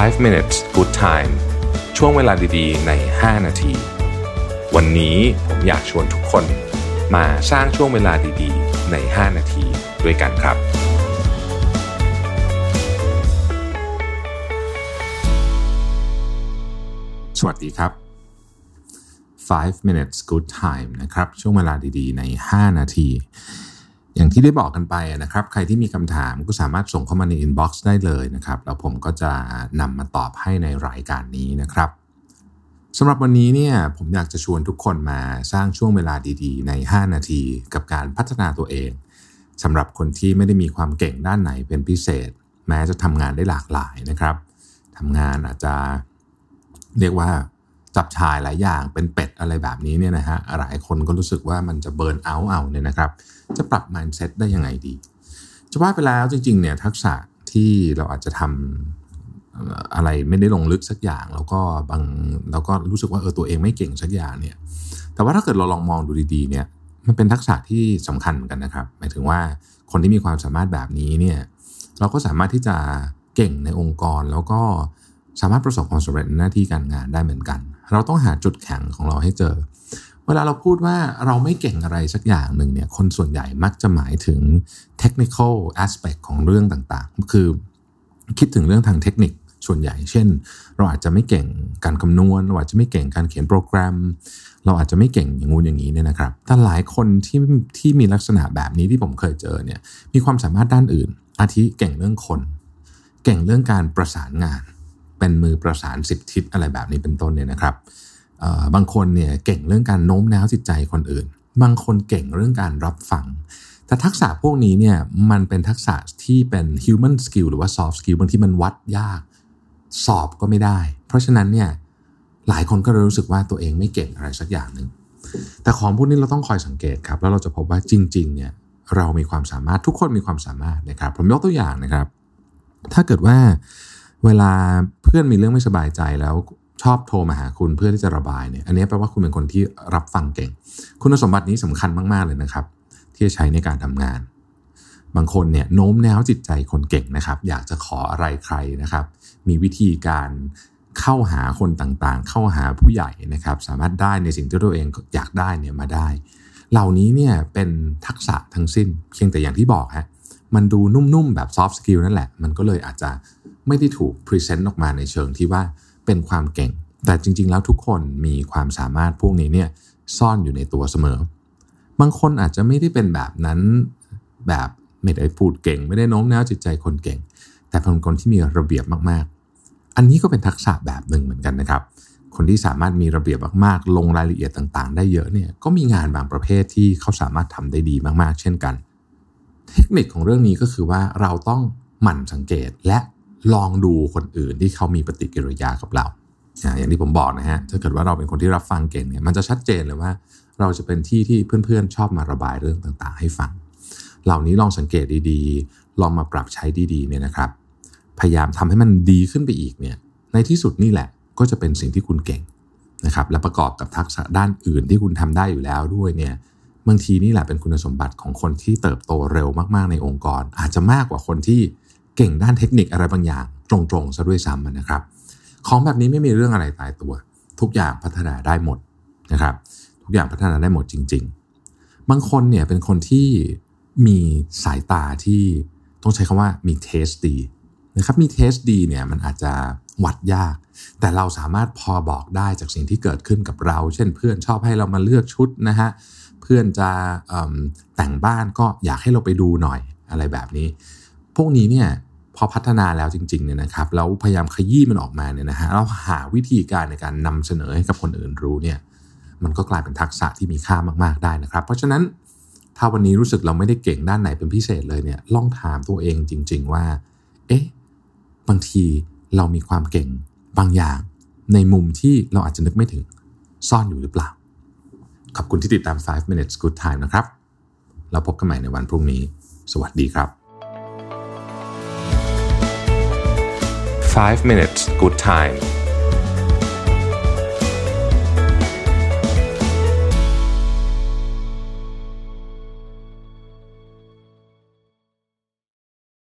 5 minutes good time ช่วงเวลาดีๆ ใน 5 นาที วันนี้ผมอยากชวนทุกคนมาสร้างช่วงเวลาดีๆ ใน 5 นาทีด้วยกันครับ สวัสดีครับ 5 minutes good time นะครับ ช่วงเวลาดีๆ ใน 5 นาที อย่างที่ได้บอกกันไปนะครับ ใครที่มีคำถามก็สามารถส่งเข้ามาใน inbox ได้เลยนะครับ แล้วผมก็จะนำมาตอบให้ในรายการนี้นะครับสำหรับวันนี้เนี่ยผมอยากจะชวนทุกคนมาสร้างช่วงเวลาดีๆ ใน 5 นาทีกับการพัฒนาตัวเองสำหรับคนที่ไม่ได้มีความเก่งด้านไหนเป็นพิเศษ แม้จะทำงานได้หลากหลายนะครับทำงานอาจจะเรียกว่า จับชายหลายอย่างเป็นเป็ดอะไรแบบนี้เนี่ยนะฮะหลายคนก็รู้สึกว่ามันจะเบิร์นเอาเอาเนี่ยนะครับ จะปรับ mindset ได้ยังไงดีจะว่าไปแล้วจริงๆเนี่ยทักษะที่เราอาจจะทำอะไรไม่ได้ลงลึกสักอย่าง แล้วก็บางแล้วก็รู้สึกว่าเออตัวเองไม่เก่งสักอย่างเนี่ย แต่ว่าถ้าเกิดเราลองมองดูดีๆเนี่ยมันเป็นทักษะที่สำคัญเหมือนกันนะครับ หมายถึงว่าคนที่มีความสามารถแบบนี้เนี่ยเราก็สามารถที่จะเก่งในองค์กร แล้วก็สามารถประสบความสำเร็จในหน้าที่การงานได้เหมือนกัน เราต้องหาจุดแข็งของเราให้เจอ เวลาเราพูดว่าเราไม่เก่งอะไรสักอย่างหนึ่งเนี่ยคนส่วนใหญ่มักจะหมายถึง technical aspect ของเรื่องต่างๆ คือคิดถึงเรื่องทางเทคนิคส่วนใหญ่ เช่น เราอาจจะไม่เก่งการคำนวณ เราอาจจะไม่เก่งการเขียนโปรแกรม เราอาจจะไม่เก่งอย่างงู้นอย่างนี้เนี่ยนะครับ แต่หลายคนที่ที่มีลักษณะแบบนี้ที่ผมเคยเจอเนี่ย มีความสามารถด้านอื่น อาทิเก่งเรื่องคน เก่งเรื่องการประสานงาน เป็นมือประสานสิบทิศอะไรแบบนี้เป็นต้นเนี่ยนะครับบางคนเนี่ยเก่งเรื่องการโน้มน้าวจิตใจคนอื่น บางคนเก่งเรื่องการรับฟัง แต่ทักษะพวกนี้เนี่ยมันเป็นทักษะที่เป็น human skill หรือว่า soft skill บางที่มันวัดยาก สอบก็ไม่ได้ เพราะฉะนั้นเนี่ยหลายคนก็รู้สึกว่าตัวเองไม่เก่งอะไรสักอย่างหนึ่งแต่ของพวกนี้เราต้องคอยสังเกตครับ แล้วเราจะพบว่าจริงๆเนี่ยเรามีความสามารถทุกคนมีความสามารถนะครับ ผมยกตัวอย่างนะครับ ถ้าเกิดว่าเวลา พื่อนมีเรื่องไม่สบายใจแล้วชอบโทรมาหาคุณเพื่อที่จะระบายเนี่ย อันนี้แปลว่าคุณเป็นคนที่รับฟังเก่ง คุณสมบัตินี้สำคัญมากๆเลยนะครับ ที่จะใช้ในการทำงาน บางคนเนี่ยโน้มน้าวจิตใจคนเก่งนะครับ อยากจะขออะไรใครนะครับ มีวิธีการเข้าหาคนต่างๆ เข้าหาผู้ใหญ่นะครับ สามารถได้ในสิ่งที่ตัวเองอยากได้เนี่ยมาได้ เหล่านี้เนี่ยเป็นทักษะทั้งสิ้น เพียงแต่อย่างที่บอกฮะมันดูนุ่มๆแบบ soft skill นั่นแหละ มันก็เลยอาจจะ ไม่ได้ถูกพรีเซนต์ออกมาในเชิงที่ว่าเป็นความเก่ง แต่จริง ๆ แล้วทุกคนมีความสามารถพวกนี้เนี่ยซ่อนอยู่ในตัวเสมอ บางคนอาจจะไม่ได้เป็นแบบนั้นแบบไม่ได้พูดเก่ง ไม่ได้โน้มน้าวจิตใจคนเก่ง แต่เป็นคนที่มีระเบียบมากๆ อันนี้ก็เป็นทักษะแบบหนึ่งเหมือนกันนะครับ คนที่สามารถมีระเบียบมากๆ ลงรายละเอียดต่างๆ ได้เยอะเนี่ยก็มีงานบางประเภทที่เขาสามารถทำได้ดีมากๆ เช่นกัน เทคนิคของเรื่องนี้ก็คือว่าเราต้องหมั่นสังเกตและ ลองดูคนอื่นที่เขามีปฏิกิริยากับเรา อย่างที่ผมบอกนะฮะ ถ้าเกิดว่าเราเป็นคนที่รับฟังเก่งเนี่ย มันจะชัดเจนเลยว่า เราจะเป็นที่ที่เพื่อนๆ ชอบมาระบายเรื่องต่างๆ ให้ฟัง เหล่านี้ลองสังเกตดีๆ ลองมาปรับใช้ดีๆ เนี่ยนะครับ พยายามทำให้มันดีขึ้นไปอีกเนี่ย ในที่สุดนี่แหละ ก็จะเป็นสิ่งที่คุณเก่งนะครับ และประกอบกับทักษะด้านอื่นที่คุณทำได้อยู่แล้วด้วยเนี่ยบางทีนี่แหละเป็นคุณสมบัติของคนที่เติบโตเร็วมากๆในองค์กร อาจจะมากกว่าคนที่ เก่งด้านเทคนิคอะไรบางอย่างตรงๆซะด้วยซ้ำนะครับ ของแบบนี้ไม่มีเรื่องอะไรตายตัว ทุกอย่างพัฒนาได้หมดนะครับ ทุกอย่างพัฒนาได้หมดจริง ๆ บางคนเนี่ยเป็นคนที่มีสายตาที่ต้องใช้คำว่ามีเทสดีนะครับมีเทสดีเนี่ยมันอาจจะวัดยาก แต่เราสามารถพอบอกได้จากสิ่งที่เกิดขึ้นกับเรา เช่นเพื่อนชอบให้เรามาเลือกชุดนะฮะเพื่อนจะแต่งบ้านก็อยากให้เราไปดูหน่อยอะไรแบบนี้ พวกนี้เนี่ย พอพัฒนาแล้วจริงๆเนี่ยนะครับแล้วพยายามขยี้มันออกมาเนี่ยนะฮะเราหาวิธีการในการนำเสนอให้กับคนอื่นรู้เนี่ยมันก็กลายเป็นทักษะที่มีค่ามากๆได้นะครับ เพราะฉะนั้นถ้าวันนี้รู้สึกเราไม่ได้เก่งด้านไหนเป็นพิเศษเลยเนี่ยลองถามตัวเองจริง ๆ ว่า เอ๊ะบางทีเรามีความเก่งบางอย่าง ในมุมที่เราอาจจะนึกไม่ถึงซ่อนอยู่หรือเปล่า ขอบคุณที่ติดตาม 5 minutes good time นะครับ แล้วพบกันใหม่ในวันพรุ่งนี้ สวัสดีครับ 5 minutes. Good time